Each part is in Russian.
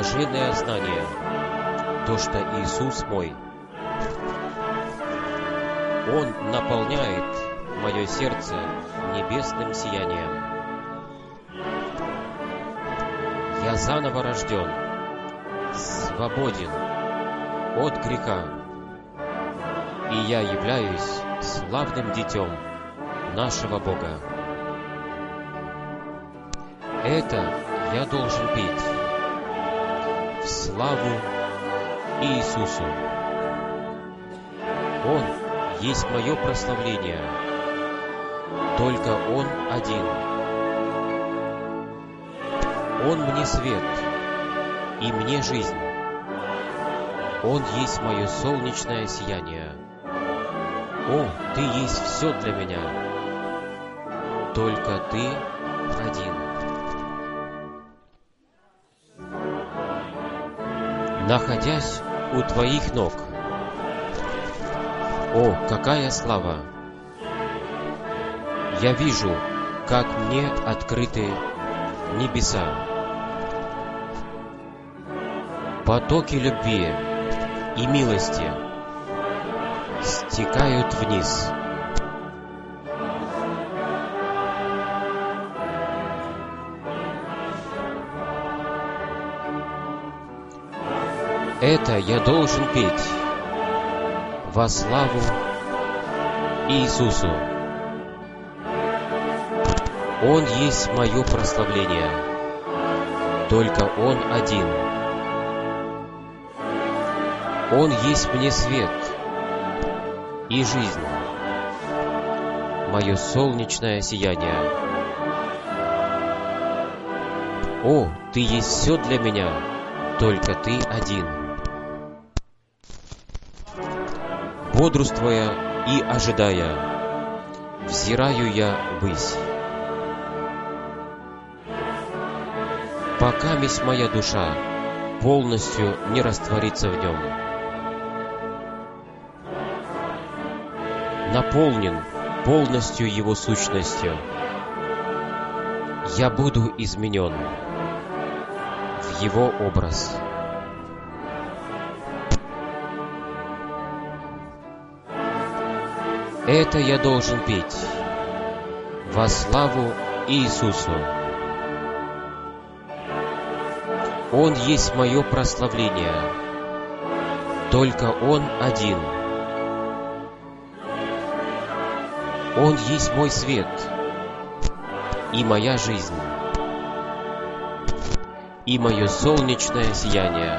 блаженное знание, то, что Иисус мой. Он наполняет мое сердце небесным сиянием. Я заново рожден, свободен от греха, и я являюсь славным детем нашего Бога. Это я должен петь в славу Иисусу. Он есть мое прославление, только Он один. Он мне свет и мне жизнь. Он есть мое солнечное сияние. О, Ты есть все для меня. Только Ты один. Находясь у Твоих ног. О, какая слава! Я вижу, как мне открыты небеса. Потоки любви и милости стекают вниз. Это я должен петь во славу Иисусу. Он есть мое прославление, только Он один. Он есть мне свет и жизнь, мое солнечное сияние. О, Ты есть все для меня, только Ты один. Бодрствуя и ожидая, взираю я ввысь. Пока весь моя душа полностью не растворится в нем. Наполнен полностью его сущностью. Я буду изменен в его образ. Это я должен петь во славу Иисусу. Он есть мое прославление, только Он один. Он есть мой свет и моя жизнь, и мое солнечное сияние.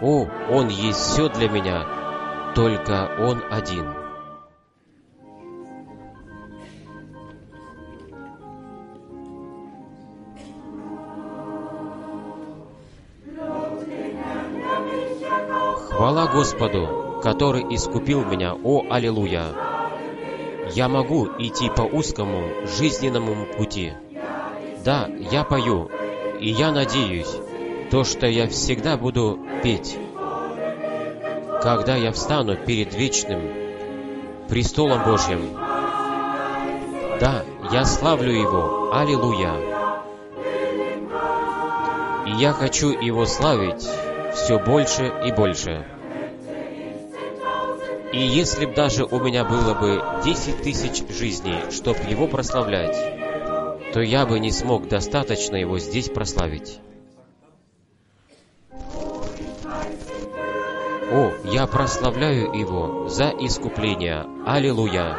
О, Он есть все для меня, только Он один. Хвала Господу, который искупил меня, о Аллилуйя! Я могу идти по узкому жизненному пути. Да, я пою, и я надеюсь, то, что я всегда буду петь. Когда я встану перед вечным престолом Божьим, да, я славлю Его, Аллилуйя! И я хочу Его славить все больше и больше. И если б даже у меня было бы десять тысяч жизней, чтобы его прославлять, то я бы не смог достаточно его здесь прославить. О, я прославляю его за искупление. Аллилуйя!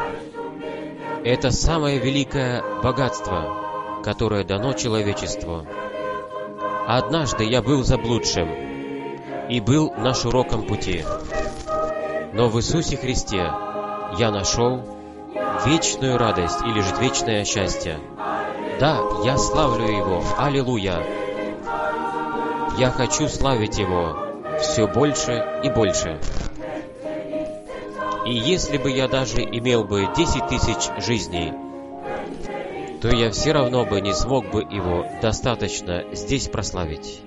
Это самое великое богатство, которое дано человечеству. Однажды я был заблудшим, и был на широком пути. Но в Иисусе Христе я нашел вечную радость или же вечное счастье. Да, я славлю Его, аллилуйя! Я хочу славить Его все больше и больше. И если бы я даже имел бы десять тысяч жизней, то я все равно бы не смог бы Его достаточно здесь прославить.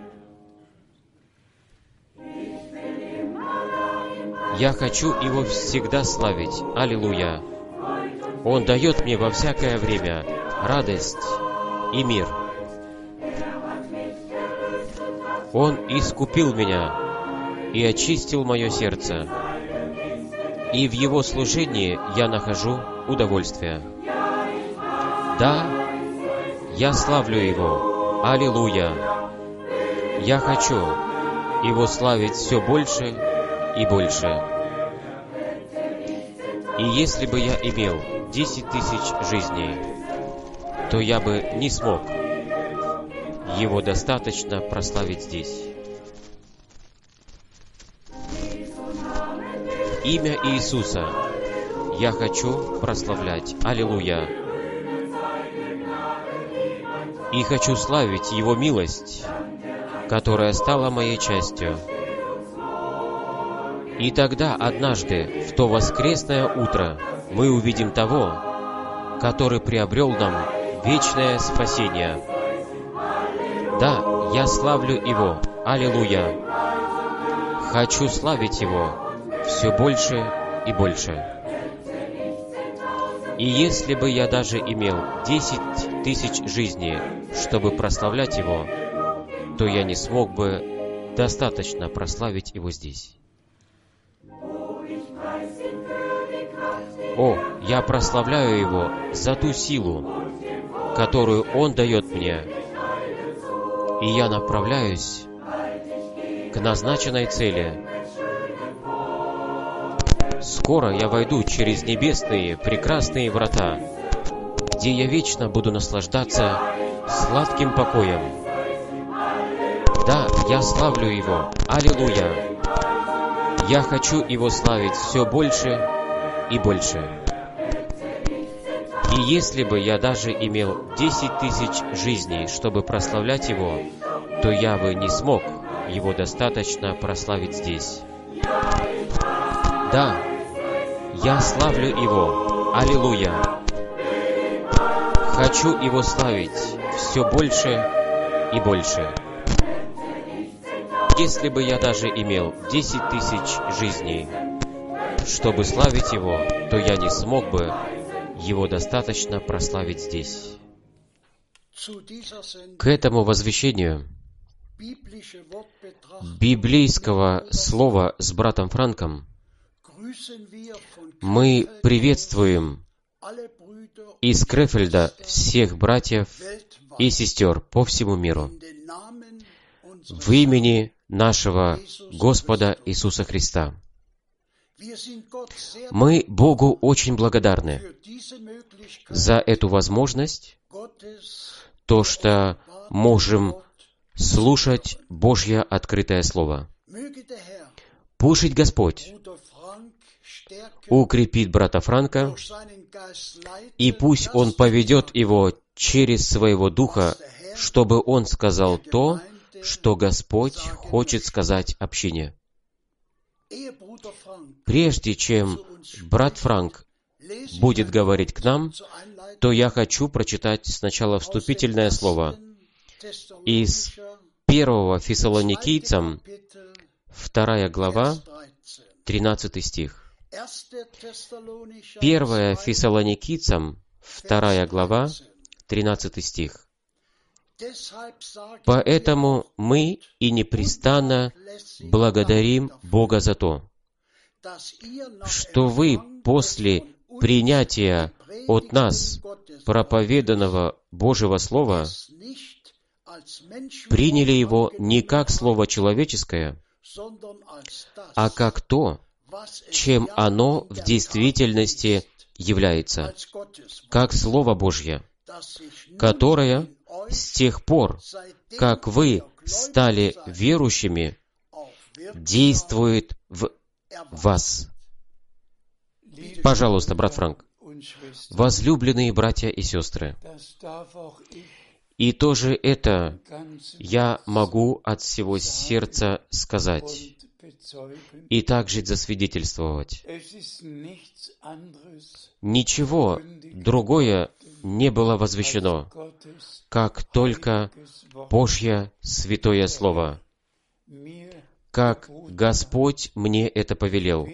Я хочу Его всегда славить. Аллилуйя! Он дает мне во всякое время радость и мир. Он искупил меня и очистил мое сердце, и в Его служении я нахожу удовольствие. Да, я славлю Его. Аллилуйя! Я хочу Его славить все больше и больше. И если бы я имел десять тысяч жизней, то я бы не смог его достаточно прославить здесь. Имя Иисуса я хочу прославлять. Аллилуйя! И хочу славить Его милость, которая стала моей частью. И тогда однажды, в то воскресное утро, мы увидим того, который приобрел нам вечное спасение. Да, я славлю Его. Аллилуйя! Хочу славить Его все больше и больше. И если бы я даже имел десять тысяч жизней, чтобы прославлять Его, то я не смог бы достаточно прославить Его здесь. О, я прославляю Его за ту силу, которую Он дает мне, и я направляюсь к назначенной цели. Скоро я войду через небесные прекрасные врата, где я вечно буду наслаждаться сладким покоем. Да, я славлю Его. Аллилуйя! Я хочу Его славить все больше и больше. И если бы я даже имел десять тысяч жизней, чтобы прославлять Его, то я бы не смог Его достаточно прославить здесь. Да, я славлю Его. Аллилуйя! Хочу Его славить все больше и больше. Если бы я даже имел десять тысяч жизней, чтобы славить Его, то я не смог бы Его достаточно прославить здесь. К этому возвещению библейского слова с братом Франком мы приветствуем из Крефельда всех братьев и сестер по всему миру в имени нашего Господа Иисуса Христа. Мы Богу очень благодарны за эту возможность, то, что можем слушать Божье открытое Слово. Пусть Господь укрепит брата Франка, и пусть он поведет его через своего духа, чтобы он сказал то, что Господь хочет сказать общине. Прежде чем брат Франк будет говорить к нам, то я хочу прочитать сначала вступительное слово из первого Фессалоникийцам, вторая глава, 13 стих. Первая Фессалоникийцам, вторая глава, 13 стих. Поэтому мы и непрестанно благодарим Бога за то, что вы после принятия от нас проповеданного Божьего Слова приняли его не как Слово человеческое, а как то, чем оно в действительности является, как Слово Божье, которое с тех пор, как вы стали верующими, действует в вас. Пожалуйста, брат Франк. Возлюбленные братья и сестры, и тоже это я могу от всего сердца сказать и также засвидетельствовать. Ничего другое не было возвещено, как только Божье Святое Слово, как Господь мне это повелел.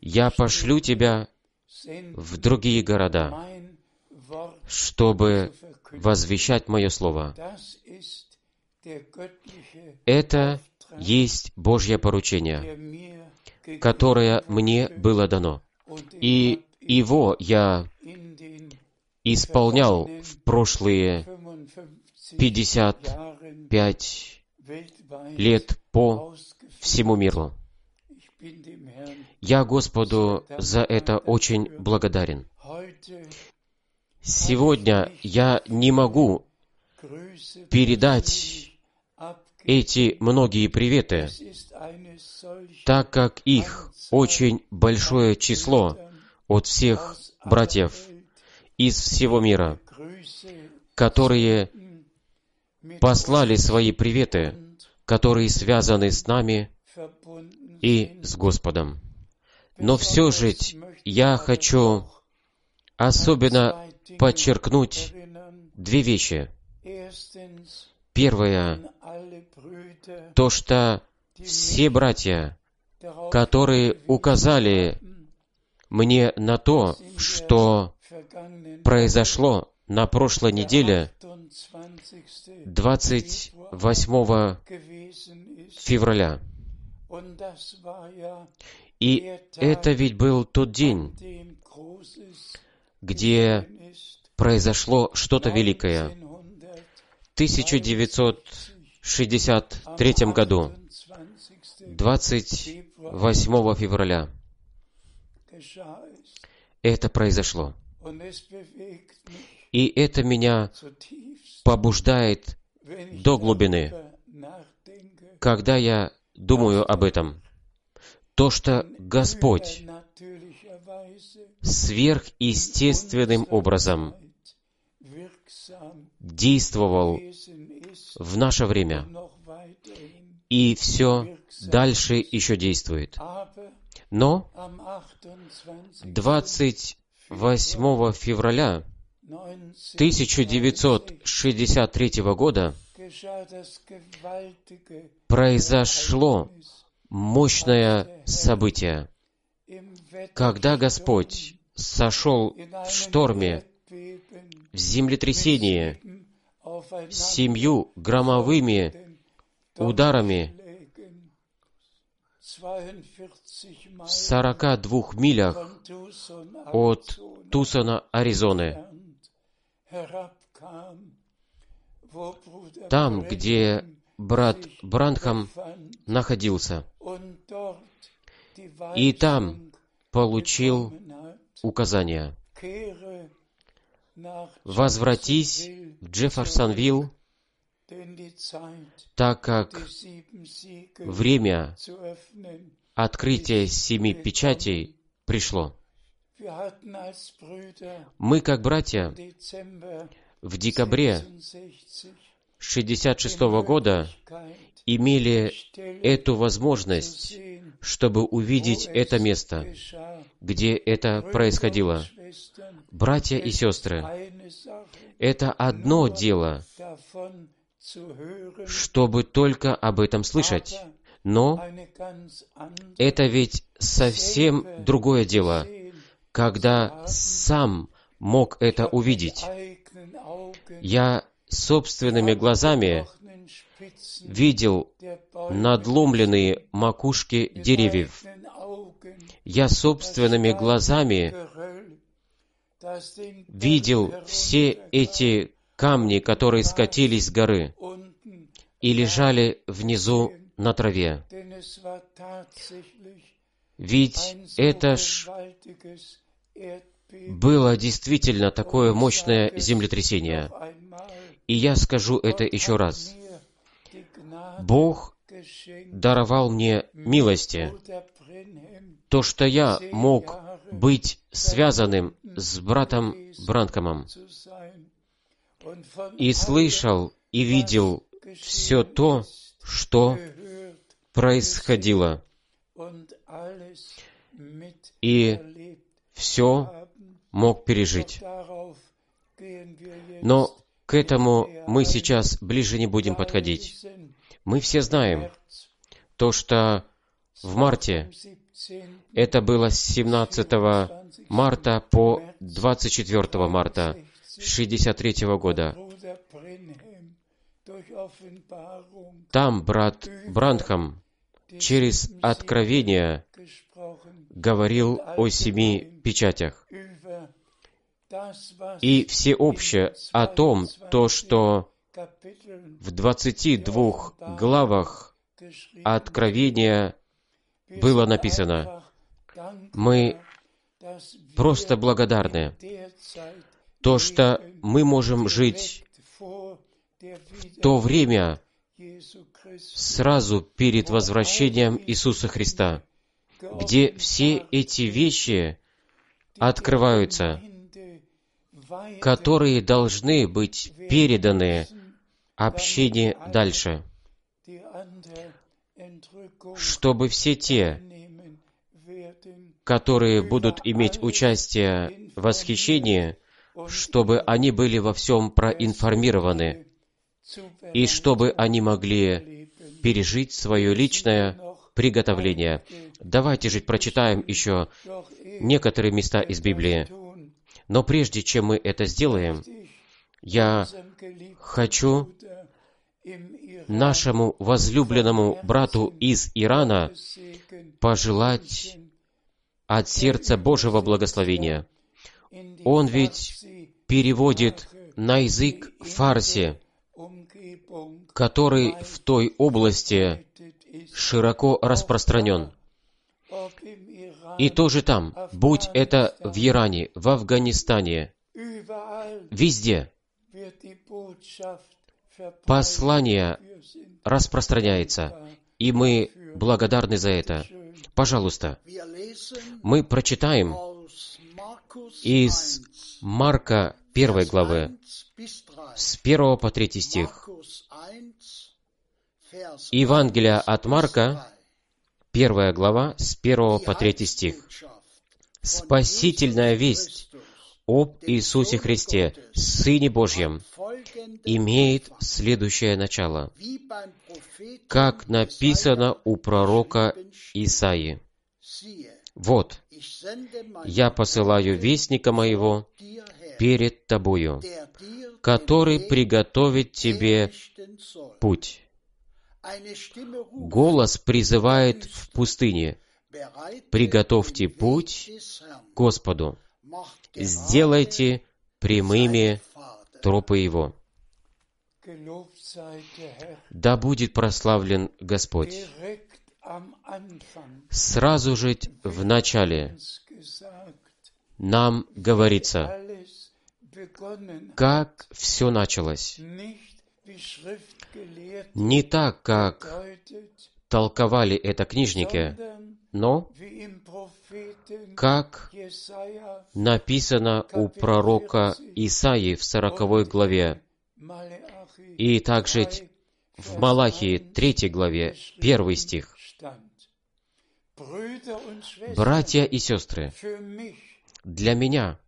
Я пошлю тебя в другие города, чтобы возвещать Мое Слово. Это есть Божье поручение, которое мне было дано. И его я исполнял в прошлые 55 лет по всему миру. Я Господу за это очень благодарен. Сегодня я не могу передать эти многие приветы, так как их очень большое число от всех братьев из всего мира, которые послали свои приветы, которые связаны с нами и с Господом. Но все же я хочу особенно подчеркнуть две вещи. Первое, то, что все братья, которые указали мне на то, что произошло на прошлой неделе, 28 февраля. И это ведь был тот день, где произошло что-то великое. В 1963 году, 28 февраля, это произошло. И это меня побуждает до глубины, когда я думаю об этом. То, что Господь сверхъестественным образом действовал в наше время и все дальше еще действует. Но 28 февраля 1963 года произошло мощное событие, когда Господь сошел в шторме, в землетрясении, семью громовыми ударами в 42 милях от Тусона, Аризоны. Там, где брат Брандхам находился. И там получил указания. Возвратись в Джефферсонвилл, так как время открытия семи печатей пришло. Мы, как братья, в декабре 1966 года имели эту возможность, чтобы увидеть это место, где это происходило. Братья и сестры, это одно дело, чтобы только об этом слышать. Но это ведь совсем другое дело, когда сам мог это увидеть. Я собственными глазами видел надломленные макушки деревьев. Я собственными глазами видел все эти камни, которые скатились с горы и лежали внизу на траве. Ведь это ж было действительно такое мощное землетрясение. И я скажу это еще раз. Бог даровал мне милости, то, что я мог быть связанным с братом Бранкомом и слышал и видел все то, что происходило. И все мог пережить. Но к этому мы сейчас ближе не будем подходить. Мы все знаем то, что в марте, это было с 17 марта по 24 марта 1963 года, Там брат Бранхам через откровение говорил о семи печатях. И всеобще о том, то, что в 22 главах Откровения было написано. Мы просто благодарны. То, что мы можем жить в то время, сразу перед возвращением Иисуса Христа, где все эти вещи открываются, которые должны быть переданы общине дальше, чтобы все те, которые будут иметь участие в восхищении, чтобы они были во всем проинформированы, и чтобы они могли пережить свое личное приготовление. Давайте же прочитаем еще некоторые места из Библии. Но прежде чем мы это сделаем, я хочу нашему возлюбленному брату из Ирана пожелать от сердца Божьего благословения. Он ведь переводит на язык фарси, который в той области широко распространен. И тоже там, будь это в Иране, в Афганистане, везде, послание распространяется, и мы благодарны за это. Пожалуйста, мы прочитаем из Марка первой главы, с первого по третий стих. Евангелие от Марка, первая глава, с первого по третий стих. Спасительная весть об Иисусе Христе, Сыне Божьем, имеет следующее начало, как написано у пророка Исаии. «Вот, я посылаю вестника моего перед тобою, который приготовит тебе путь». Голос призывает в пустыне, «Приготовьте путь Господу, сделайте прямыми тропы Его». Да будет прославлен Господь. Сразу же в начале нам говорится, как все началось. Не так, как толковали это книжники, но как написано у пророка Исаии в сороковой главе, и также в Малахии третьей главе, первый стих. Братья и сестры, для меня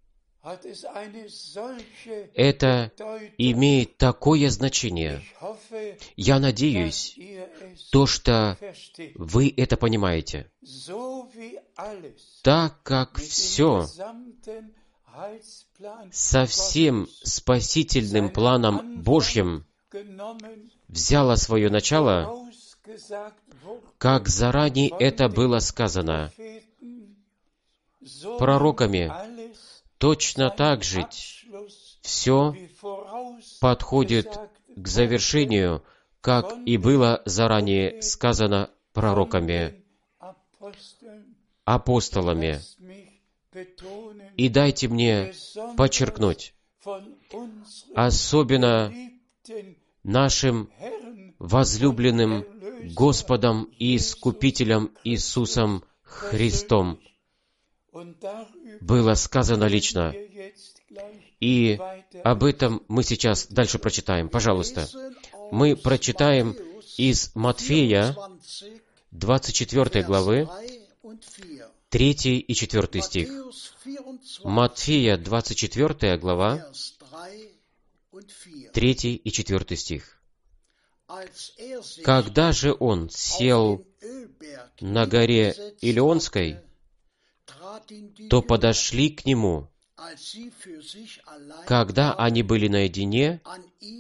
это имеет такое значение. Я надеюсь, то, что вы это понимаете. Так как все со всем спасительным планом Божьим взяло свое начало, как заранее это было сказано пророками, точно так же все подходит к завершению, как и было заранее сказано пророками, апостолами. И дайте мне подчеркнуть, особенно нашим возлюбленным Господом и Искупителем Иисусом Христом было сказано лично. И об этом мы сейчас дальше прочитаем. Пожалуйста. Мы прочитаем из Матфея 24 главы 3 и 4 стих. Матфея 24 глава 3 и 4 стих. Когда же он сел на горе Илионской, то подошли к нему. когда они были наедине,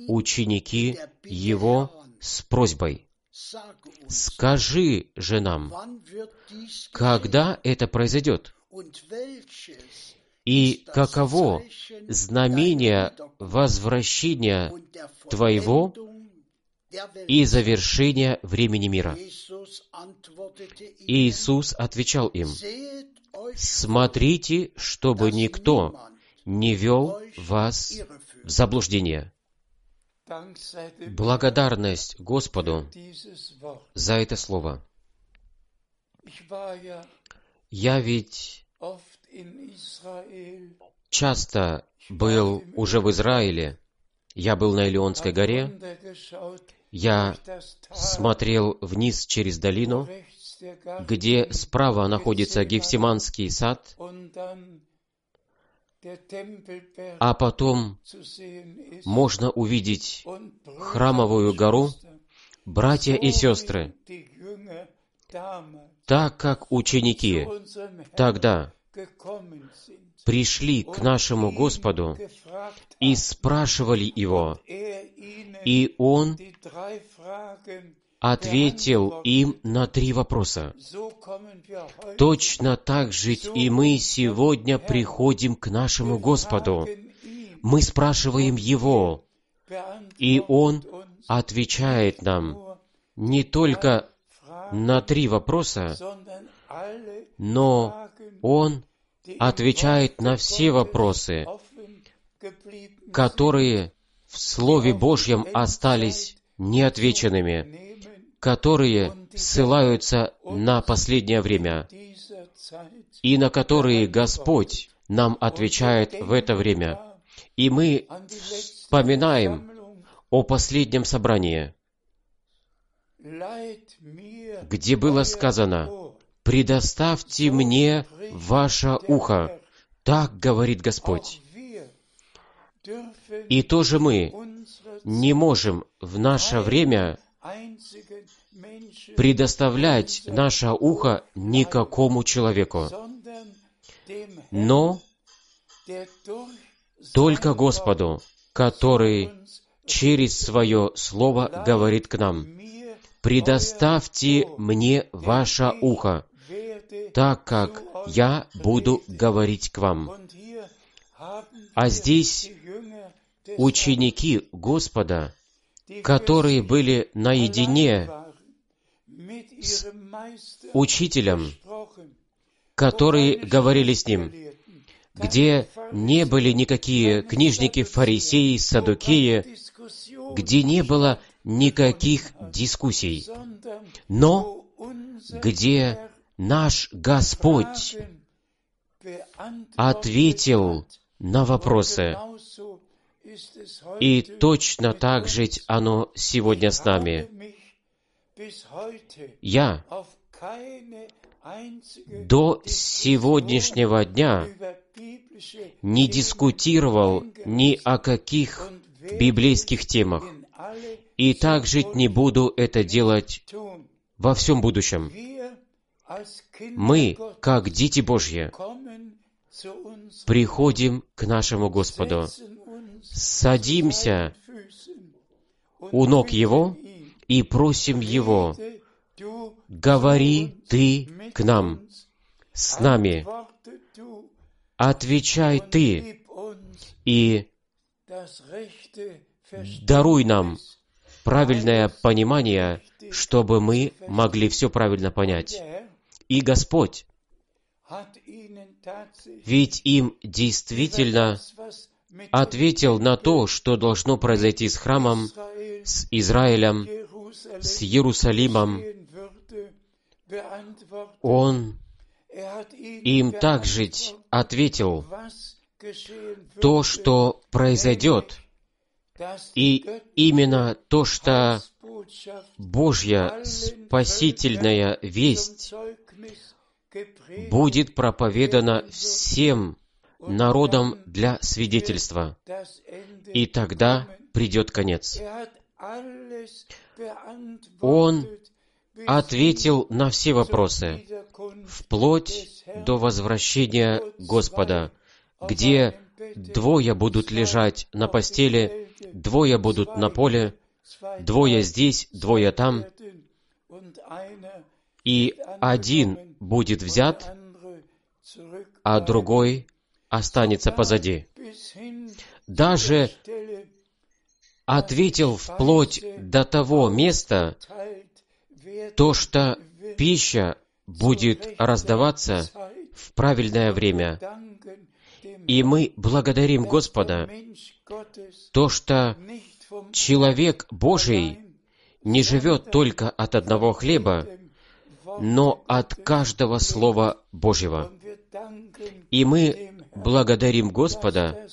ученики Его с просьбой, «Скажи же нам, когда это произойдет, и каково знамение возвращения Твоего и завершения времени мира?» Иисус отвечал им, «Смотрите, чтобы никто не вел вас в заблуждение». Благодарность Господу за это слово. Я ведь часто был уже в Израиле. Я был на Илионской горе. Я смотрел вниз через долину, где справа находится Гефсиманский сад, а потом можно увидеть храмовую гору, братья и сестры, так как ученики тогда пришли к нашему Господу и спрашивали Его, и Он ответил им на три вопроса. Точно так же и мы сегодня приходим к нашему Господу. Мы спрашиваем Его, и Он отвечает нам не только на три вопроса, но Он отвечает на все вопросы, которые в Слове Божьем остались неотвеченными которые ссылаются на последнее время и на которые Господь нам отвечает в это время. И мы вспоминаем о последнем собрании, где было сказано, «Предоставьте мне ваше ухо». Так говорит Господь. И тоже мы не можем в наше время предоставлять наше ухо никакому человеку, но только Господу, который через свое Слово говорит к нам. «Предоставьте мне ваше ухо, так как я буду говорить к вам». А здесь ученики Господа которые были наедине с учителем, которые говорили с ним, где не были никакие книжники, фарисеи, садукеи, где не было никаких дискуссий, но где наш Господь ответил на вопросы, и точно так же оно сегодня с нами. Я до сегодняшнего дня не дискутировал ни о каких библейских темах, и также не буду это делать во всем будущем. Мы, как дети Божьи, приходим к нашему Господу, садимся у ног Его и просим Его, говори Ты к нам, с нами, отвечай Ты и даруй нам правильное понимание, чтобы мы могли все правильно понять. И Господь, ведь им действительно ответил на то, что должно произойти с храмом, с Израилем, с Иерусалимом. Он им также ответил то, что произойдет, и именно то, что Божья спасительная весть будет проповедана всем народом для свидетельства, и тогда придет конец. Он ответил на все вопросы, вплоть до возвращения Господа, где двое будут лежать на постели, двое будут на поле, двое здесь, двое там, и один будет взят, а другой останется позади. Даже ответил вплоть до того места, то, что пища будет раздаваться в правильное время. И мы благодарим Господа, то, что человек Божий не живет только от одного хлеба, но от каждого Слова Божьего. И мы благодарим Господа,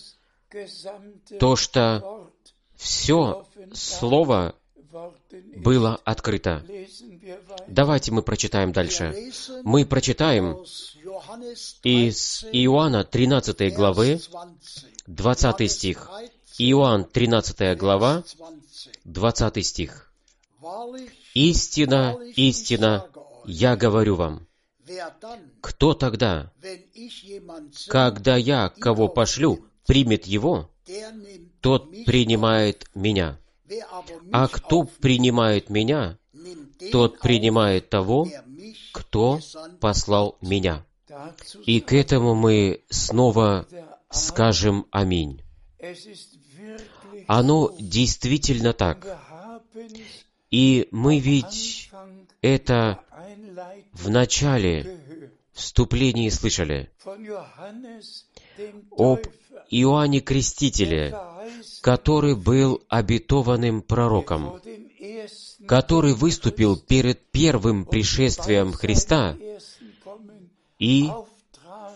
то, что все Слово было открыто. Давайте мы прочитаем дальше. Мы прочитаем из Иоанна 13 главы, 20 стих. Иоанн 13 глава, 20 стих. «Истина, истина, я говорю вам, кто тогда, когда я кого пошлю, примет его, тот принимает меня. А кто принимает меня, тот принимает того, кто послал меня. И к этому мы снова скажем «Аминь». Оно действительно так. И мы ведь это в начале вступлении слышали об Иоанне Крестителе, который был обетованным пророком, который выступил перед первым пришествием Христа и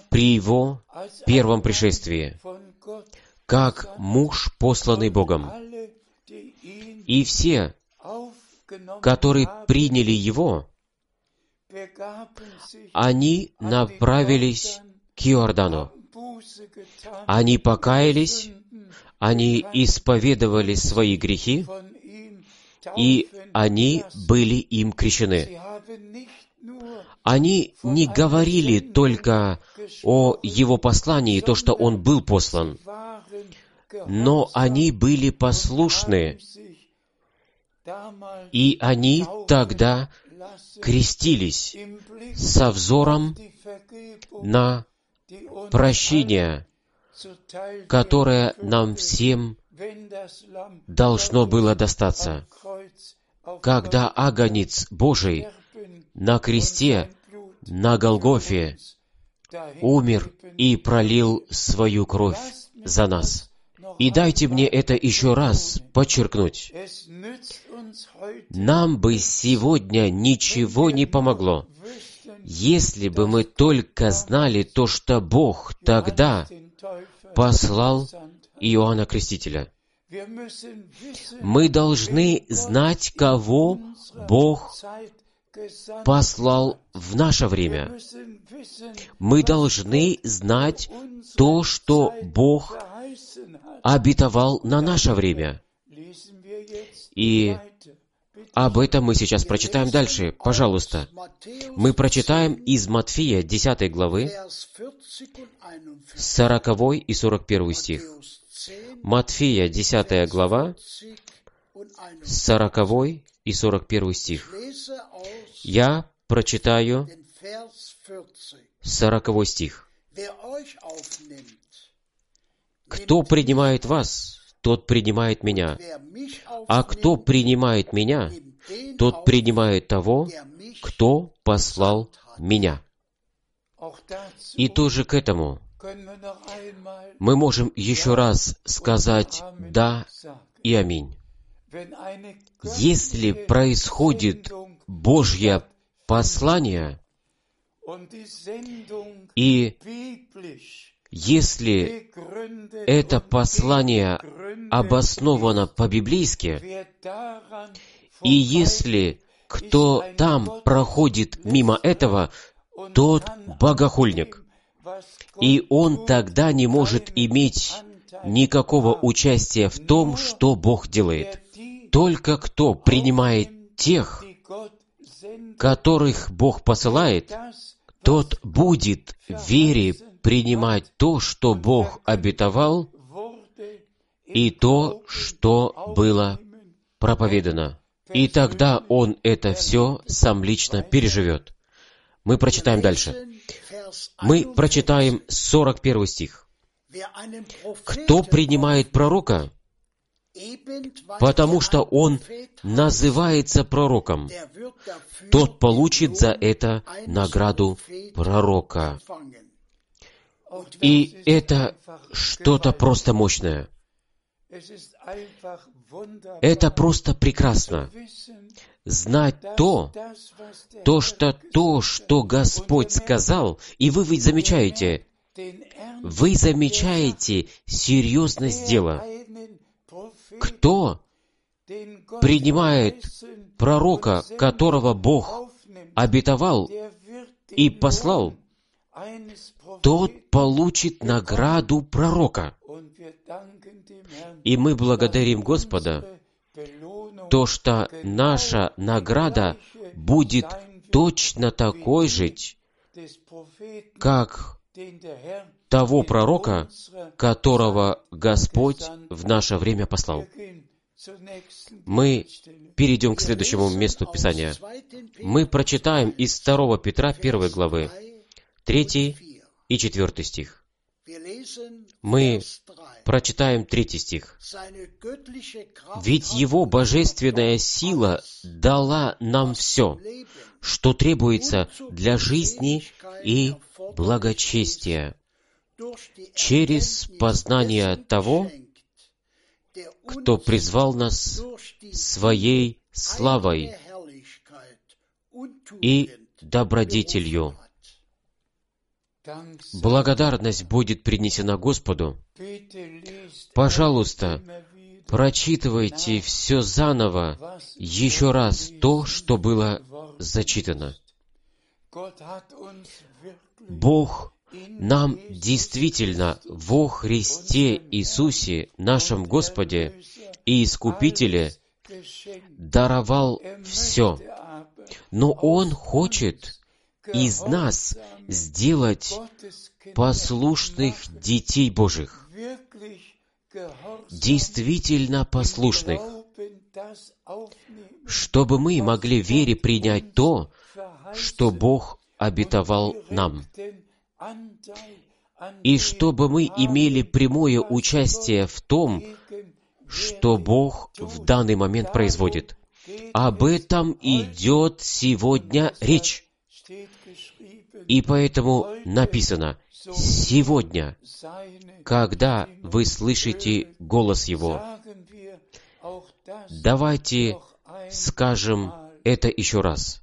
при его первом пришествии, как муж, посланный Богом. И все, которые приняли его, они направились к Иордану. Они покаялись, они исповедовали свои грехи, и они были им крещены. Они не говорили только о Его послании, то, что Он был послан, но они были послушны, и они тогда крестились со взором на прощение, которое нам всем должно было достаться. Когда агонец Божий на кресте на Голгофе умер и пролил свою кровь за нас. И дайте мне это еще раз подчеркнуть. Нам бы сегодня ничего не помогло, если бы мы только знали то, что Бог тогда послал Иоанна Крестителя. Мы должны знать, кого Бог послал в наше время. Мы должны знать то, что Бог обетовал на наше время. И об этом мы сейчас прочитаем дальше. Пожалуйста. Мы прочитаем из Матфея 10 главы 40 и 41 стих. Матфея 10 глава 40 и 41 стих. Я прочитаю 40 стих. «Кто принимает вас, тот принимает меня. А кто принимает меня, тот принимает того, кто послал меня». И тоже к этому мы можем еще раз сказать «да» и «аминь». Если происходит Божье послание, и если это послание обосновано по-библейски, и если кто там проходит мимо этого, тот богохульник. И он тогда не может иметь никакого участия в том, что Бог делает. Только кто принимает тех, которых Бог посылает, тот будет в вере принимать то, что Бог обетовал, и то, что было проповедано. И тогда он это все сам лично переживет. Мы прочитаем дальше. Мы прочитаем 41 стих. «Кто принимает пророка, потому что он называется пророком, тот получит за это награду пророка». И это что-то просто мощное. Это просто прекрасно. Знать то, то, что то, что Господь сказал, и вы ведь замечаете, вы замечаете серьезность дела. Кто принимает пророка, которого Бог обетовал и послал, тот получит награду пророка. И мы благодарим Господа, то, что наша награда будет точно такой же, как того пророка, которого Господь в наше время послал. Мы перейдем к следующему месту Писания. Мы прочитаем из 2 Петра 1 главы 3 и 4 стих. Мы прочитаем третий стих. «Ведь Его божественная сила дала нам все, что требуется для жизни и благочестия, через познание того, кто призвал нас своей славой и добродетелью. Благодарность будет принесена Господу. Пожалуйста, прочитывайте все заново, еще раз то, что было зачитано. Бог нам действительно во Христе Иисусе, нашем Господе и Искупителе, даровал все. Но Он хочет из нас сделать послушных детей Божьих, действительно послушных, чтобы мы могли в вере принять то, что Бог обетовал нам и чтобы мы имели прямое участие в том, что Бог в данный момент производит. Об этом идет сегодня речь. И поэтому написано, сегодня, когда вы слышите голос Его, давайте скажем это еще раз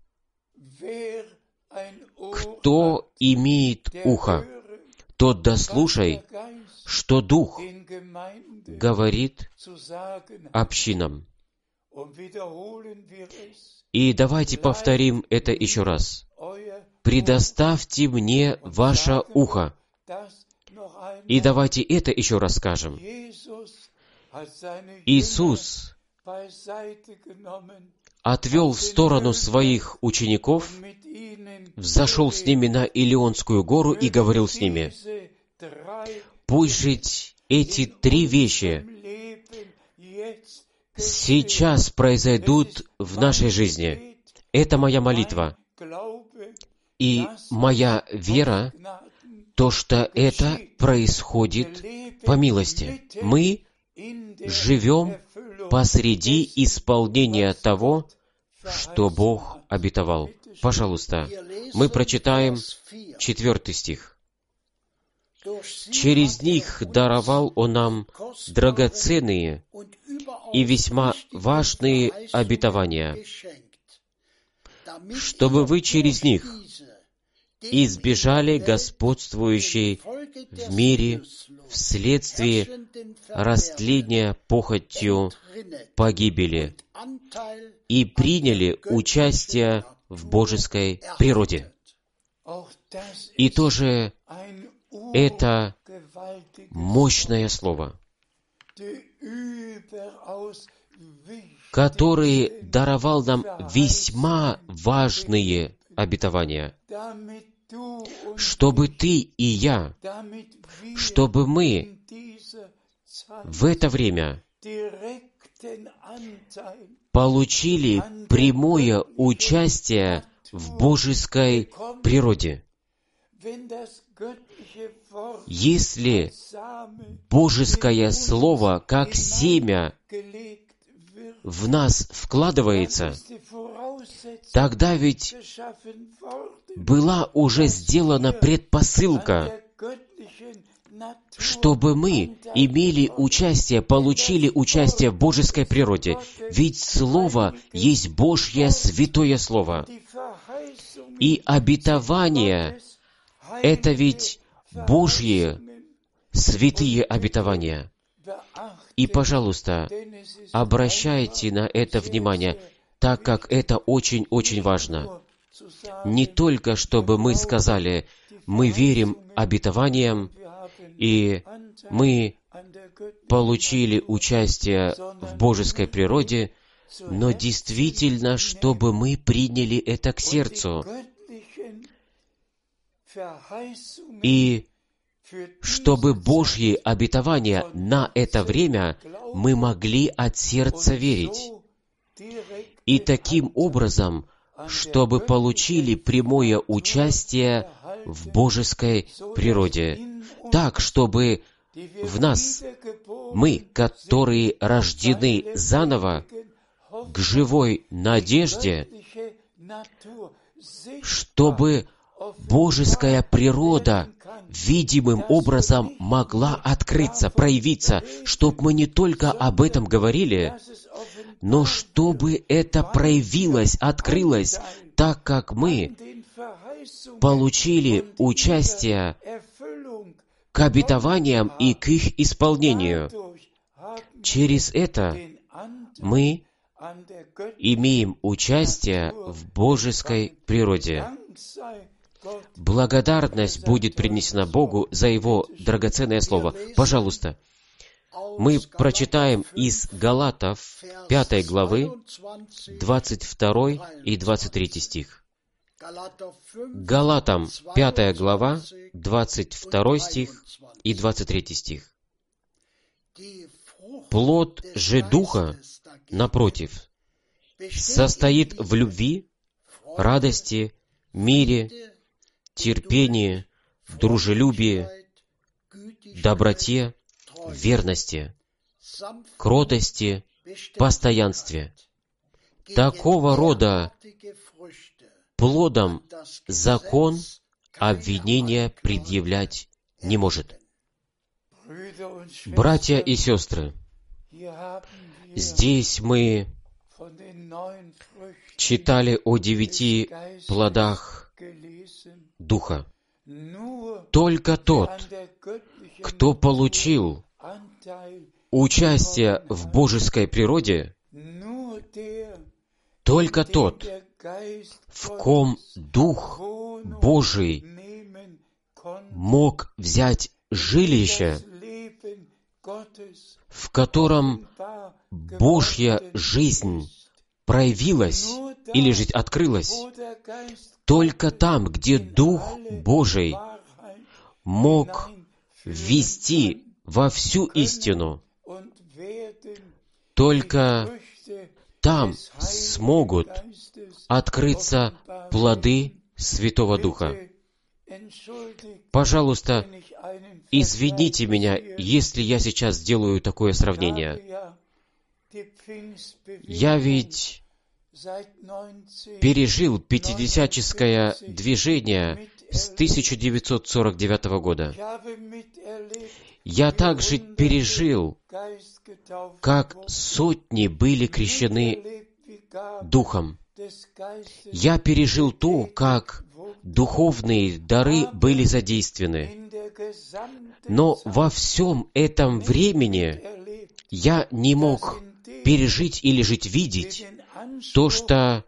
кто имеет ухо, тот дослушай, что Дух говорит общинам. И давайте повторим это еще раз. «Предоставьте мне ваше ухо». И давайте это еще раз скажем. Иисус отвел в сторону своих учеников, взошел с ними на Илионскую гору и говорил с ними, «Пусть жить эти три вещи сейчас произойдут в нашей жизни. Это моя молитва. И моя вера, то, что это происходит по милости. Мы живем посреди исполнения того, что Бог обетовал. Пожалуйста, мы прочитаем четвертый стих. «Через них даровал Он нам драгоценные и весьма важные обетования, чтобы вы через них избежали господствующей в мире вследствие растления похотью погибели и приняли участие в божеской природе. И тоже это мощное слово, который даровал нам весьма важные обетования, чтобы ты и я, чтобы мы в это время получили прямое участие в божеской природе. Если божеское слово как семя в нас вкладывается, тогда ведь была уже сделана предпосылка, чтобы мы имели участие, получили участие в божеской природе. Ведь Слово есть Божье святое Слово. И обетование — это ведь Божьи святые обетования. И, пожалуйста, обращайте на это внимание, так как это очень-очень важно. Не только, чтобы мы сказали, мы верим обетованиям, и мы получили участие в божеской природе, но действительно, чтобы мы приняли это к сердцу. И чтобы Божьи обетования на это время мы могли от сердца верить. И таким образом, чтобы получили прямое участие в божеской природе, так, чтобы в нас, мы, которые рождены заново, к живой надежде, чтобы божеская природа видимым образом могла открыться, проявиться, чтобы мы не только об этом говорили, но чтобы это проявилось, открылось, так как мы получили участие к обетованиям и к их исполнению. Через это мы имеем участие в божеской природе. Благодарность будет принесена Богу за Его драгоценное Слово. Пожалуйста, мы прочитаем из Галатов 5 главы 22 и 23 стих. Галатам 5 глава 22 стих и 23 стих. Плод же Духа, напротив, состоит в любви, радости, мире, терпении, дружелюбии, доброте, верности, кротости, постоянстве. Такого рода плодом закон обвинения предъявлять не может. Братья и сестры, здесь мы читали о девяти плодах Духа. Только тот, кто получил участие в божеской природе, только тот, в ком Дух Божий мог взять жилище, в котором Божья жизнь проявилась или же открылась, только там, где Дух Божий мог ввести во всю истину, только там смогут открыться плоды Святого Духа. Пожалуйста, извините меня, если я сейчас делаю такое сравнение. Я ведь пережил пятидесятческое движение с 1949 года. Я также пережил, как сотни были крещены Духом. Я пережил то, как духовные дары были задействованы. Но во всем этом времени я не мог пережить или жить видеть то, что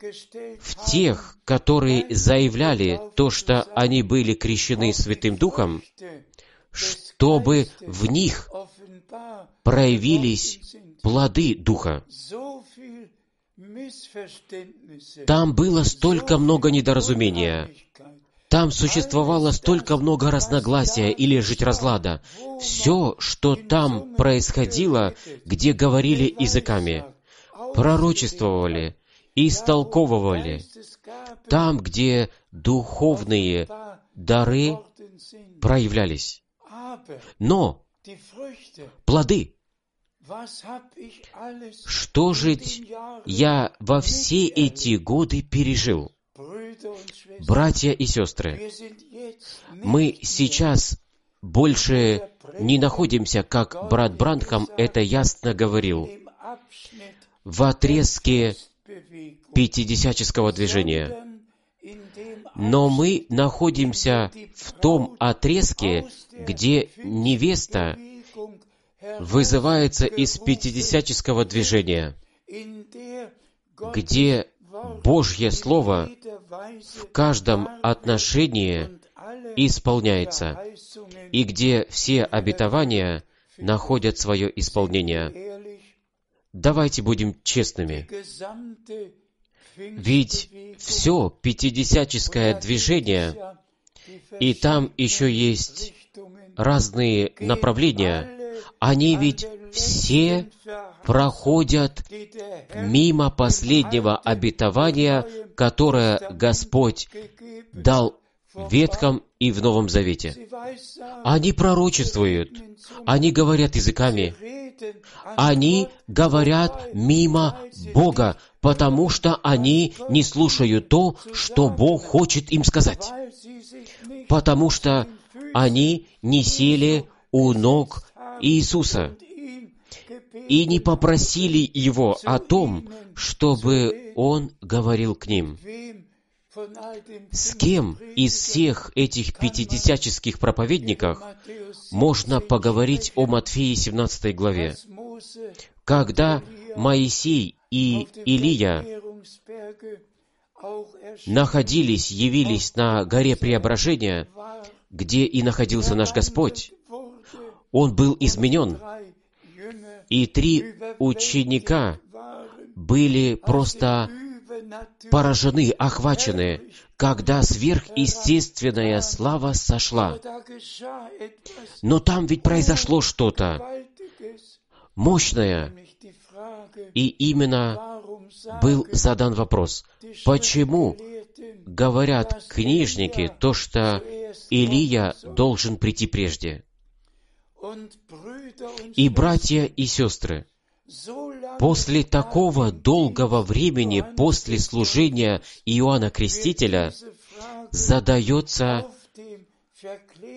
в тех, которые заявляли то, что они были крещены Святым Духом, чтобы в них проявились плоды Духа. Там было столько много недоразумения, там существовало столько много разногласия или жить разлада. Все, что там происходило, где говорили языками, пророчествовали, истолковывали, там, где духовные дары проявлялись. Но плоды, что же я во все эти годы пережил? Братья и сестры, мы сейчас больше не находимся, как брат Брандхам это ясно говорил, в отрезке пятидесяческого движения. Но мы находимся в том отрезке, где невеста вызывается из пятидесяческого движения, где Божье Слово в каждом отношении исполняется, и где все обетования находят свое исполнение. Давайте будем честными. Ведь все пятидесяческое движение, и там еще есть разные направления, они ведь все проходят мимо последнего обетования, которое Господь дал в Ветхом и в Новом Завете. Они пророчествуют, они говорят языками, они говорят мимо Бога, потому что они не слушают то, что Бог хочет им сказать. Потому что они не сели у ног Иисуса и не попросили Его о том, чтобы Он говорил к ним. С кем из всех этих пятидесяческих проповедников можно поговорить о Матфеи 17 главе? Когда Моисей и Илия находились, явились на горе Преображения, где и находился наш Господь, он был изменен. И три ученика были просто поражены, охвачены, когда сверхъестественная слава сошла. Но там ведь произошло что-то мощное. И именно был задан вопрос, почему говорят книжники то, что Илия должен прийти прежде? И братья и сестры, после такого долгого времени после служения Иоанна Крестителя задается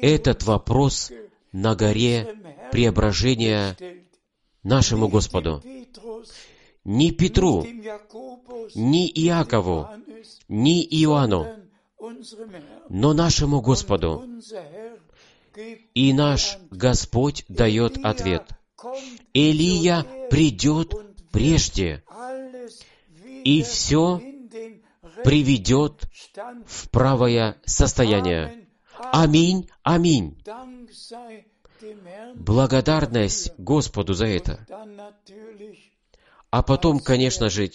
этот вопрос на горе преображения нашему Господу. Ни Петру, ни Иакову, ни Иоанну, но нашему Господу. И наш Господь дает ответ. Илия придет прежде, и все приведет в правое состояние. Аминь, аминь. Благодарность Господу за это. А потом, конечно же,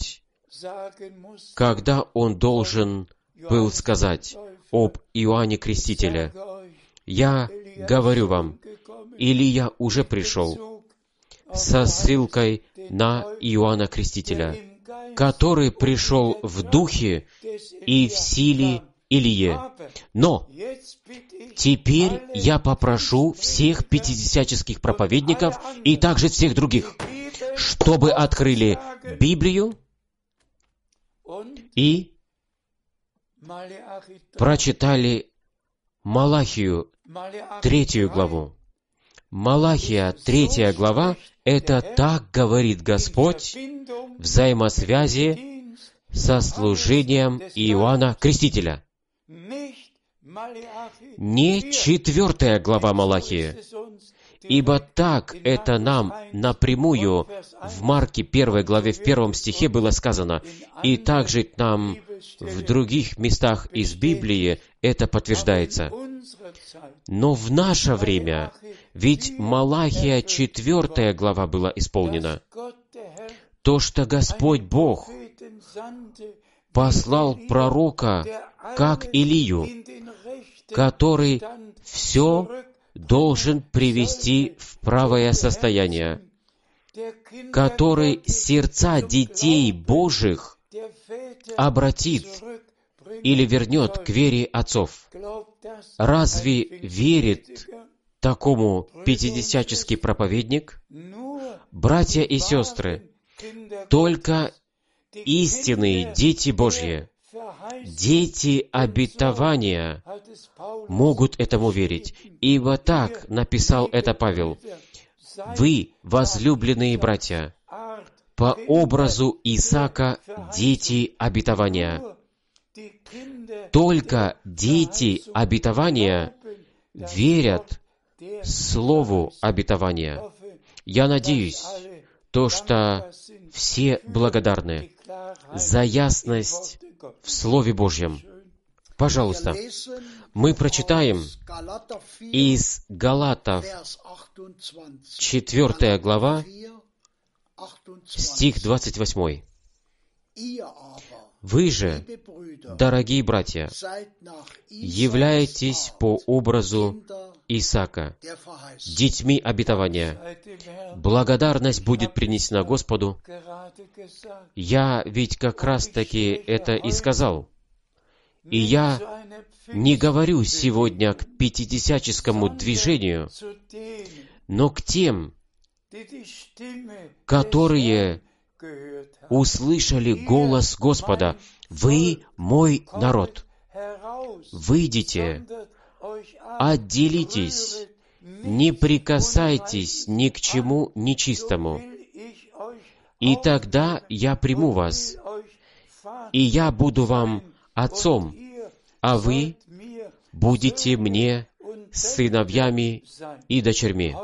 когда он должен был сказать об Иоанне Крестителе, «Я говорю вам, Илия уже пришел со ссылкой на Иоанна Крестителя, который пришел в духе и в силе Илие. Но теперь я попрошу всех пятидесяческих проповедников и также всех других, чтобы открыли Библию и прочитали Малахию, третью главу. Малахия, третья глава, это так говорит Господь взаимосвязи со служением Иоанна Крестителя. Не четвертая глава Малахии, ибо так это нам напрямую в Марке первой главе в первом стихе было сказано, и также нам в других местах из Библии это подтверждается. Но в наше время, ведь Малахия четвертая глава была исполнена, то, что Господь Бог послал пророка, как Илию, который все должен привести в правое состояние, который сердца детей Божьих обратит или вернет к вере отцов. Разве верит такому пятидесяческий проповедник? Братья и сестры, только истинные дети Божьи, дети обетования могут этому верить, ибо так написал это Павел. Вы, возлюбленные братья, по образу Исаака дети обетования. Только дети обетования верят Слову обетования. Я надеюсь, то, что все благодарны за ясность в Слове Божьем. Пожалуйста, мы прочитаем из Галатов 4 глава, стих 28. Вы же, дорогие братья, являетесь по образу Исаака, детьми обетования. Благодарность будет принесена Господу. Я ведь как раз-таки это и сказал. И я не говорю сегодня к пятидесяческому движению, но к тем, которые услышали голос Господа, «Вы мой народ». Выйдите, отделитесь, не прикасайтесь ни к чему нечистому. И тогда я приму вас, и я буду вам отцом, а вы будете мне сыновьями и дочерьми.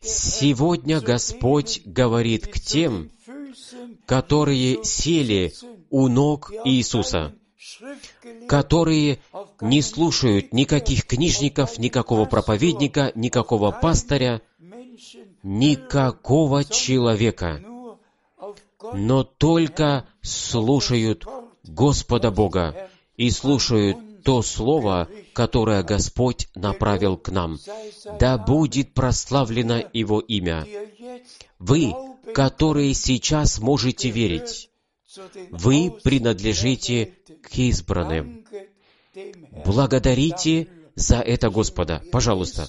Сегодня Господь говорит к тем, которые сели у ног Иисуса, которые не слушают никаких книжников, никакого проповедника, никакого пастыря, никакого человека, но только слушают Господа Бога и слушают то слово, которое Господь направил к нам. Да будет прославлено Его имя. Вы, которые сейчас можете верить, вы принадлежите к избранным. Благодарите за это Господа. Пожалуйста.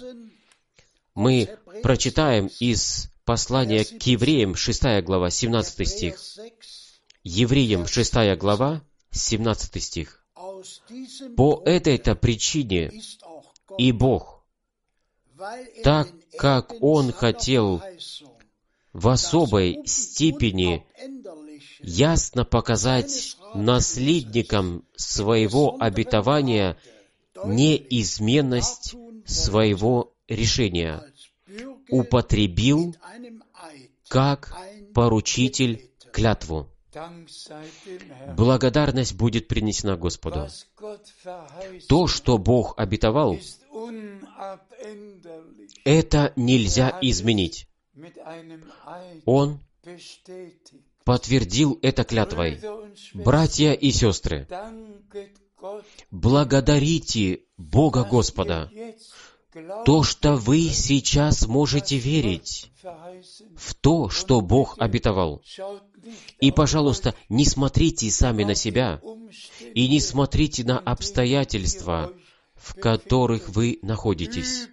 Мы прочитаем из послания к евреям, 6 глава, 17 стих. Евреям, 6 глава, 17 стих. По этой-то причине и Бог, так как Он хотел в особой степени ясно показать наследникам своего обетования неизменность своего решения, употребил как поручитель клятву. Благодарность будет принесена Господу. То, что Бог обетовал, это нельзя изменить. Он подтвердил это клятвой. Братья и сестры, благодарите Бога Господа. То, что вы сейчас можете верить в то, что Бог обетовал. И, пожалуйста, не смотрите сами на себя и не смотрите на обстоятельства, в которых вы находитесь.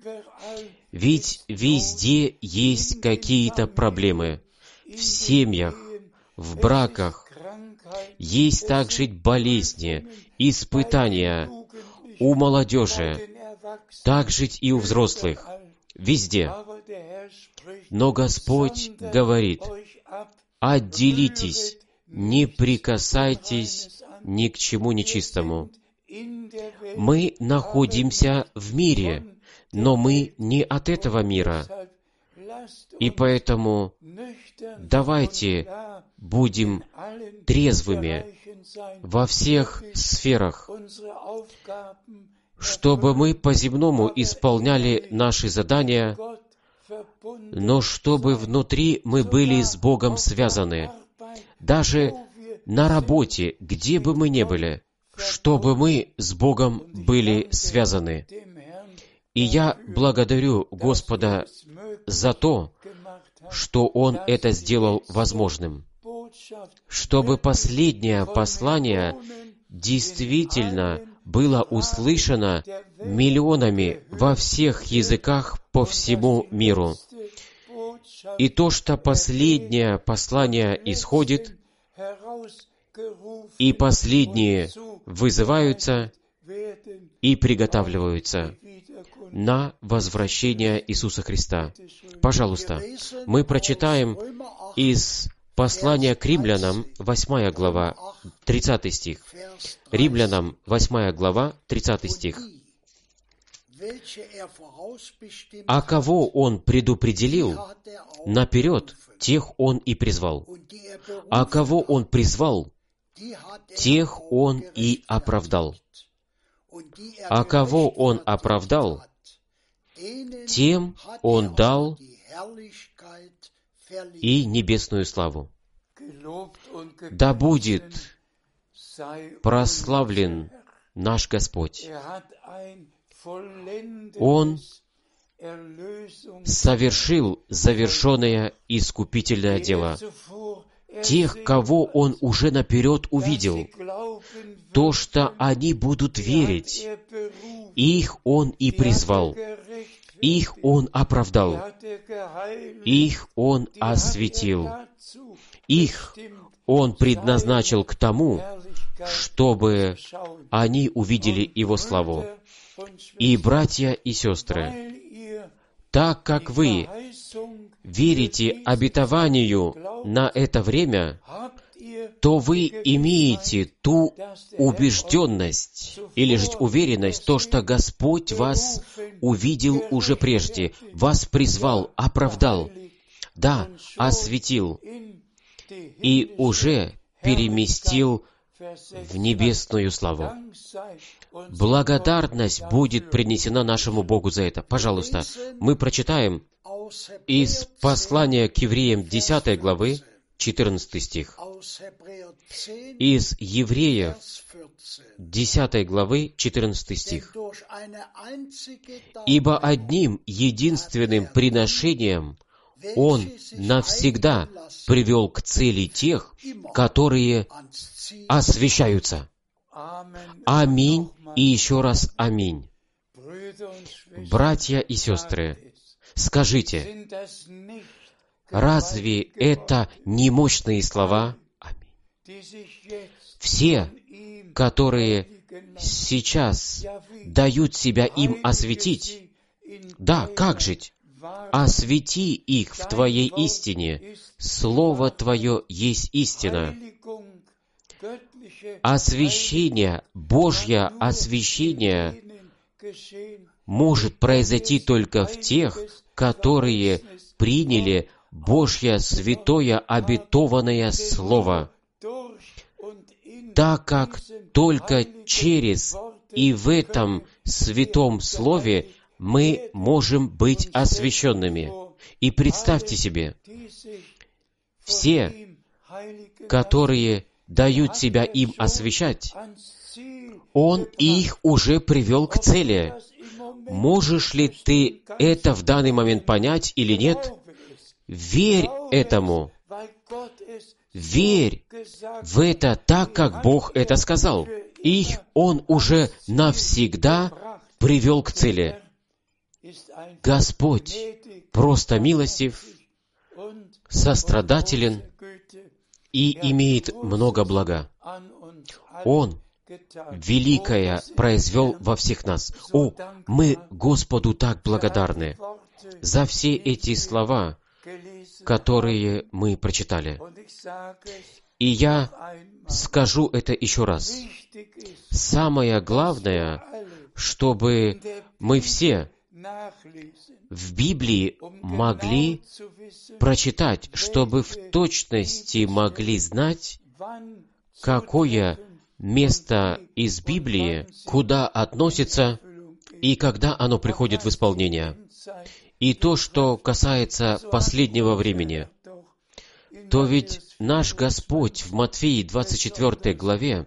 Ведь везде есть какие-то проблемы. В семьях, в браках. Есть также болезни, испытания у молодежи, также и у взрослых, везде. Но Господь говорит, отделитесь, не прикасайтесь ни к чему нечистому. Мы находимся в мире, но мы не от этого мира. И поэтому давайте будем трезвыми во всех сферах, чтобы мы по-земному исполняли наши задания, но чтобы внутри мы были с Богом связаны. Даже на работе, где бы мы ни были, чтобы мы с Богом были связаны. И я благодарю Господа за то, что Он это сделал возможным, чтобы последнее послание действительно было услышано миллионами во всех языках по всему миру. И то, что последнее послание исходит, и последние вызываются и приготавливаются на возвращение Иисуса Христа. Пожалуйста, мы прочитаем из послания к римлянам, 8 глава, 30 стих. Римлянам, 8 глава, 30 стих. «А кого Он предупределил, наперед тех Он и призвал. А кого Он призвал, тех Он и оправдал. А кого Он оправдал, тем Он дал и небесную славу. Да будет прославлен наш Господь. Он совершил завершенное искупительное дело. Тех, кого Он уже наперед увидел, то, что они будут верить, их Он и призвал, их Он оправдал, их Он осветил, их Он предназначил к тому, чтобы они увидели Его славу. И, братья и сестры, так как вы верите обетованию на это время, то вы имеете ту убежденность или же уверенность, то, что Господь вас увидел уже прежде, вас призвал, оправдал, да, осветил и уже переместил в небесную славу. Благодарность будет принесена нашему Богу за это. Пожалуйста, мы прочитаем из послания к евреям 10 главы, 14 стих. Из Евреев 10 главы 14 стих. «Ибо одним единственным приношением Он навсегда привел к цели тех, которые освящаются. Аминь и еще раз аминь. Братья и сестры, скажите, разве это не мощные слова? Аминь. Все, которые сейчас дают себя им осветить, да, как жить? Освети их в Твоей истине. Слово Твое есть истина освящение, Божье освящение может произойти только в тех, которые приняли Божье святое обетованное Слово, так как только через и в этом святом Слове мы можем быть освященными. И представьте себе, все, которые дают себя им освещать, Он их уже привел к цели. Можешь ли ты это в данный момент понять или нет? Верь этому. Верь в это так, как Бог это сказал. Их Он уже навсегда привел к цели. Господь просто милостив, сострадателен и имеет много блага. Он великое произвел во всех нас. О, мы Господу так благодарны за все эти слова, которые мы прочитали. И я скажу это еще раз. Самое главное, чтобы мы все в Библии могли прочитать, чтобы в точности могли знать, какое место из Библии, куда относится и когда оно приходит в исполнение. И то, что касается последнего времени, то ведь наш Господь в Матфеи 24 главе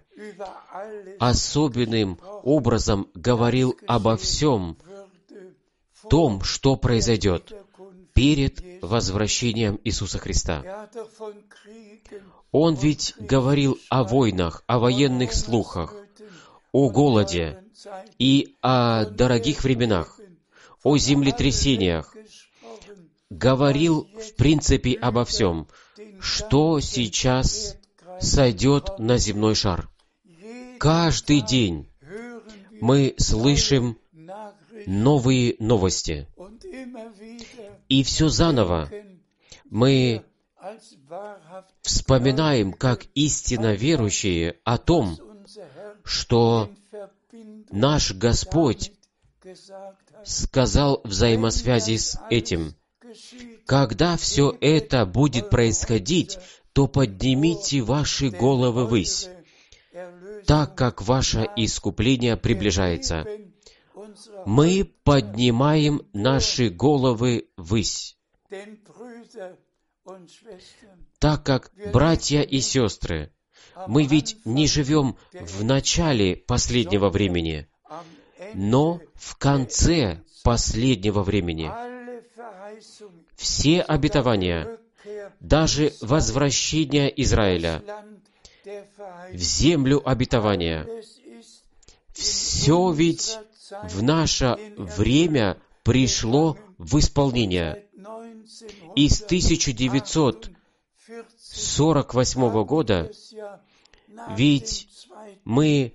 особенным образом говорил обо всем том, что произойдет перед возвращением Иисуса Христа. Он ведь говорил о войнах, о военных слухах, о голоде и о дорогих временах, о землетрясениях, говорил в принципе обо всем, что сейчас сойдет на земной шар. Каждый день мы слышим новые новости. И все заново мы вспоминаем, как истинно верующие, о том, что наш Господь сказал взаимосвязи с этим. Когда все это будет происходить, то поднимите ваши головы ввысь, так как ваше искупление приближается. Мы поднимаем наши головы ввысь, так как, братья и сестры, мы ведь не живем в начале последнего времени, но в конце последнего времени. Все обетования, даже возвращение Израиля в землю обетования, все ведь в наше время пришло в исполнение. И с 1948 года, ведь мы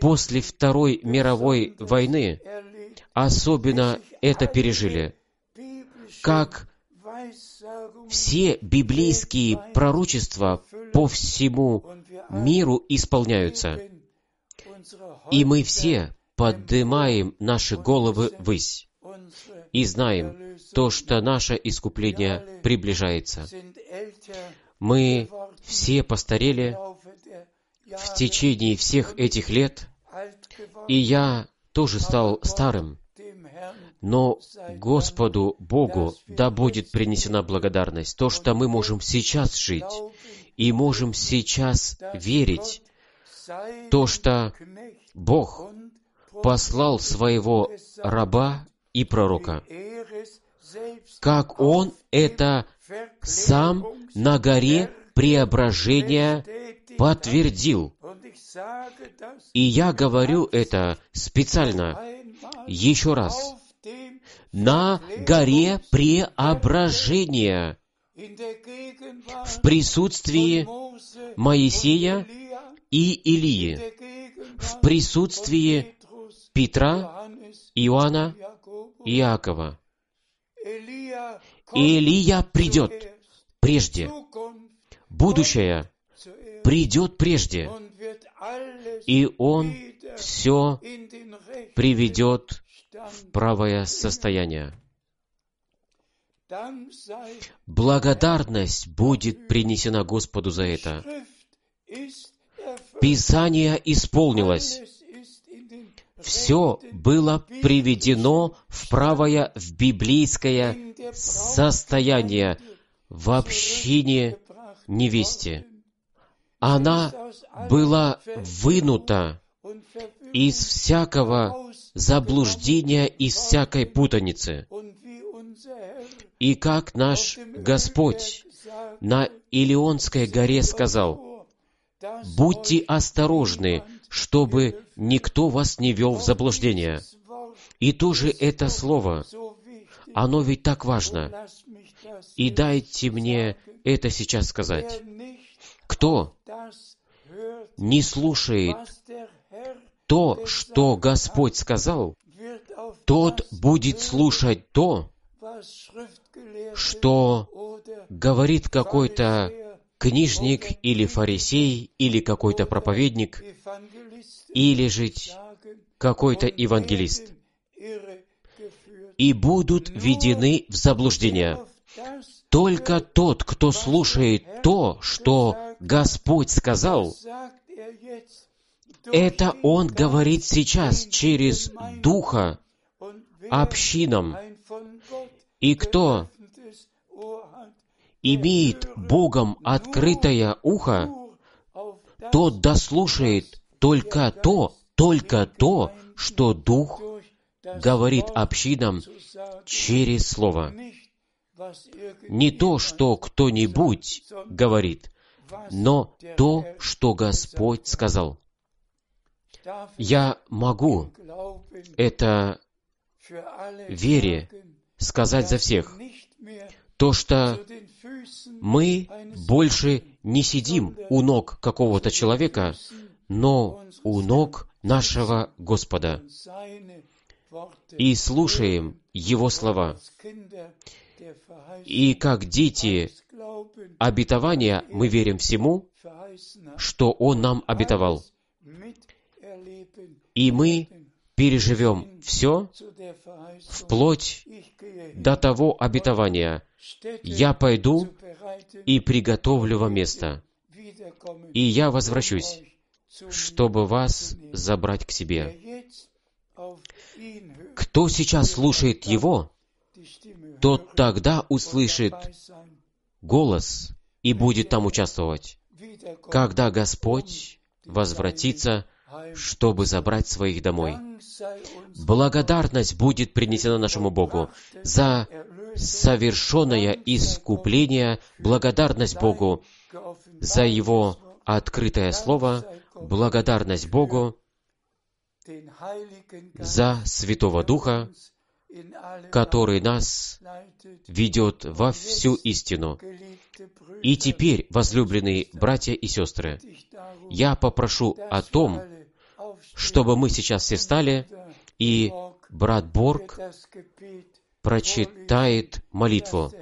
после Второй мировой войны особенно это пережили, как все библейские пророчества по всему миру исполняются. И мы все поднимаем наши головы ввысь и знаем то, что наше искупление приближается. Мы все постарели в течение всех этих лет, и я тоже стал старым. Но Господу Богу да будет принесена благодарность, то, что мы можем сейчас жить и можем сейчас верить, то, что Бог послал своего раба и пророка, как он это сам на горе преображения подтвердил. И я говорю это специально еще раз. На горе преображения в присутствии Моисея и Илии, в присутствии Петра, Иоанна и Иакова. Илия придет прежде. Будущее придет прежде. И он все приведет в правое состояние. Благодарность будет принесена Господу за это. Писание исполнилось. Все было приведено в правое, в библейское состояние в общине невесте. Она была вынута из всякого заблуждения, из всякой путаницы. И как наш Господь на Илионской горе сказал, «Будьте осторожны, чтобы никто вас не вел в заблуждение». И тоже это слово, оно ведь так важно. И дайте мне это сейчас сказать. Кто не слушает то, что Господь сказал, тот будет слушать то, что говорит какой-то книжник или фарисей, или какой-то проповедник, или же какой-то евангелист, и будут введены в заблуждение. Только тот, кто слушает то, что Господь сказал, это Он говорит сейчас через Духа общинам. И кто имеет Богом открытое ухо, тот дослушает только то, только то, что Дух говорит общинам через Слово. Не то, что кто-нибудь говорит, но то, что Господь сказал. Я могу это вере сказать за всех. То, что мы больше не сидим у ног какого-то человека, но у ног нашего Господа и слушаем Его слова. И как дети обетования мы верим всему, что Он нам обетовал. И мы переживем все вплоть до того обетования. Я пойду и приготовлю вам место, и я возвращусь, чтобы вас забрать к себе. Кто сейчас слушает Его, тот тогда услышит голос и будет там участвовать, когда Господь возвратится, чтобы забрать своих домой. Благодарность будет принесена нашему Богу за совершенное искупление, благодарность Богу за Его открытое Слово, благодарность Богу за Святого Духа, который нас ведет во всю истину. И теперь, возлюбленные братья и сестры, я попрошу о том, чтобы мы сейчас все встали, и брат Борг прочитает молитву,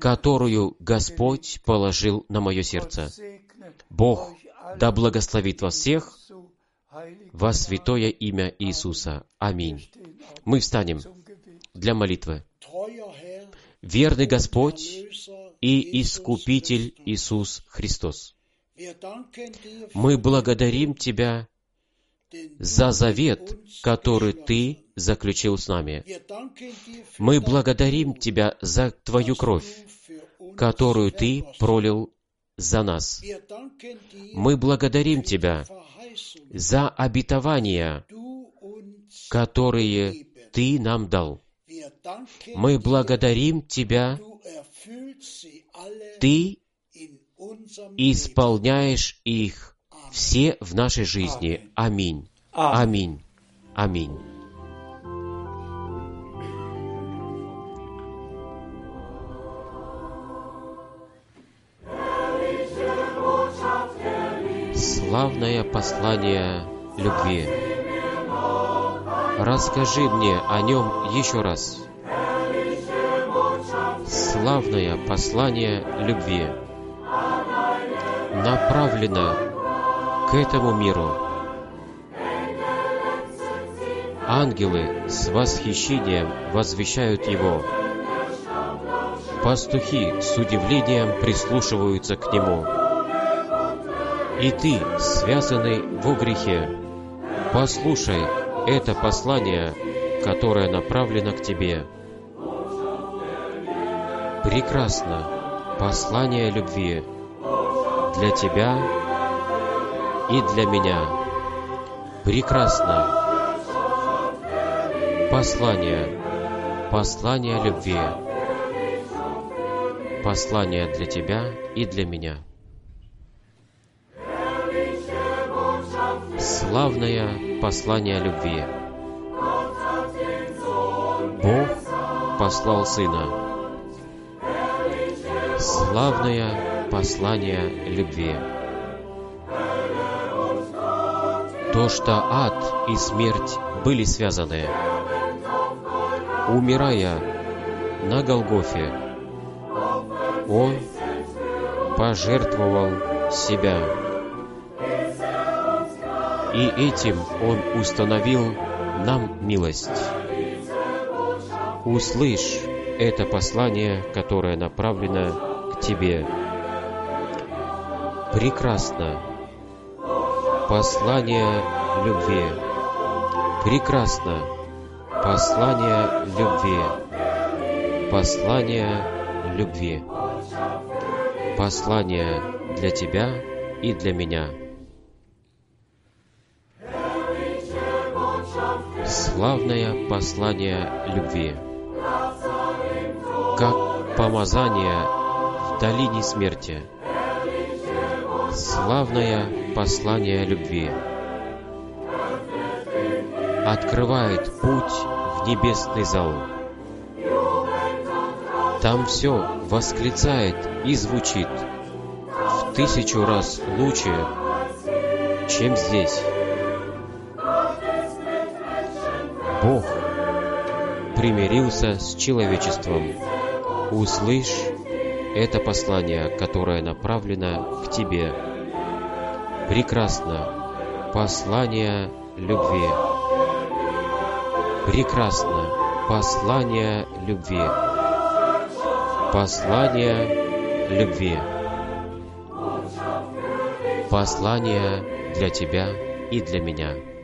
которую Господь положил на мое сердце. Бог да благословит вас всех во святое имя Иисуса. Аминь. Мы встанем для молитвы. Верный Господь и Искупитель Иисус Христос, мы благодарим Тебя за завет, который Ты заключил с нами. Мы благодарим Тебя за Твою кровь, которую Ты пролил за нас. Мы благодарим Тебя за обетования, которые Ты нам дал. Мы благодарим Тебя, Ты исполняешь их все в нашей жизни. Аминь. Аминь. Аминь. Славное послание любви. Расскажи мне о нем еще раз. Славное послание любви направлено к этому миру. Ангелы с восхищением возвещают его. Пастухи с удивлением прислушиваются к нему. И ты, связанный во грехе, послушай это послание, которое направлено к тебе. Прекрасно послание любви для тебя и для меня. Прекрасно послание, послание любви, послание для тебя и для меня. Славное послание любви. Бог послал Сына. Славное послание любви. То, что ад и смерть были связаны. Умирая на Голгофе, Он пожертвовал себя и этим Он установил нам милость. Услышь это послание, которое направлено к тебе. Прекрасно. Послание любви. Прекрасно. Послание любви. Послание любви. Послание для тебя и для меня. Славное послание любви. Как помазание в долине смерти. Славное послание любви. Открывает путь в небесный зал. Там все восклицает и звучит в тысячу раз лучше, чем здесь. Бог примирился с человечеством. Услышь это послание, которое направлено к тебе. Прекрасно. Послание любви. Прекрасно. Послание любви. Послание любви. Послание для тебя и для меня.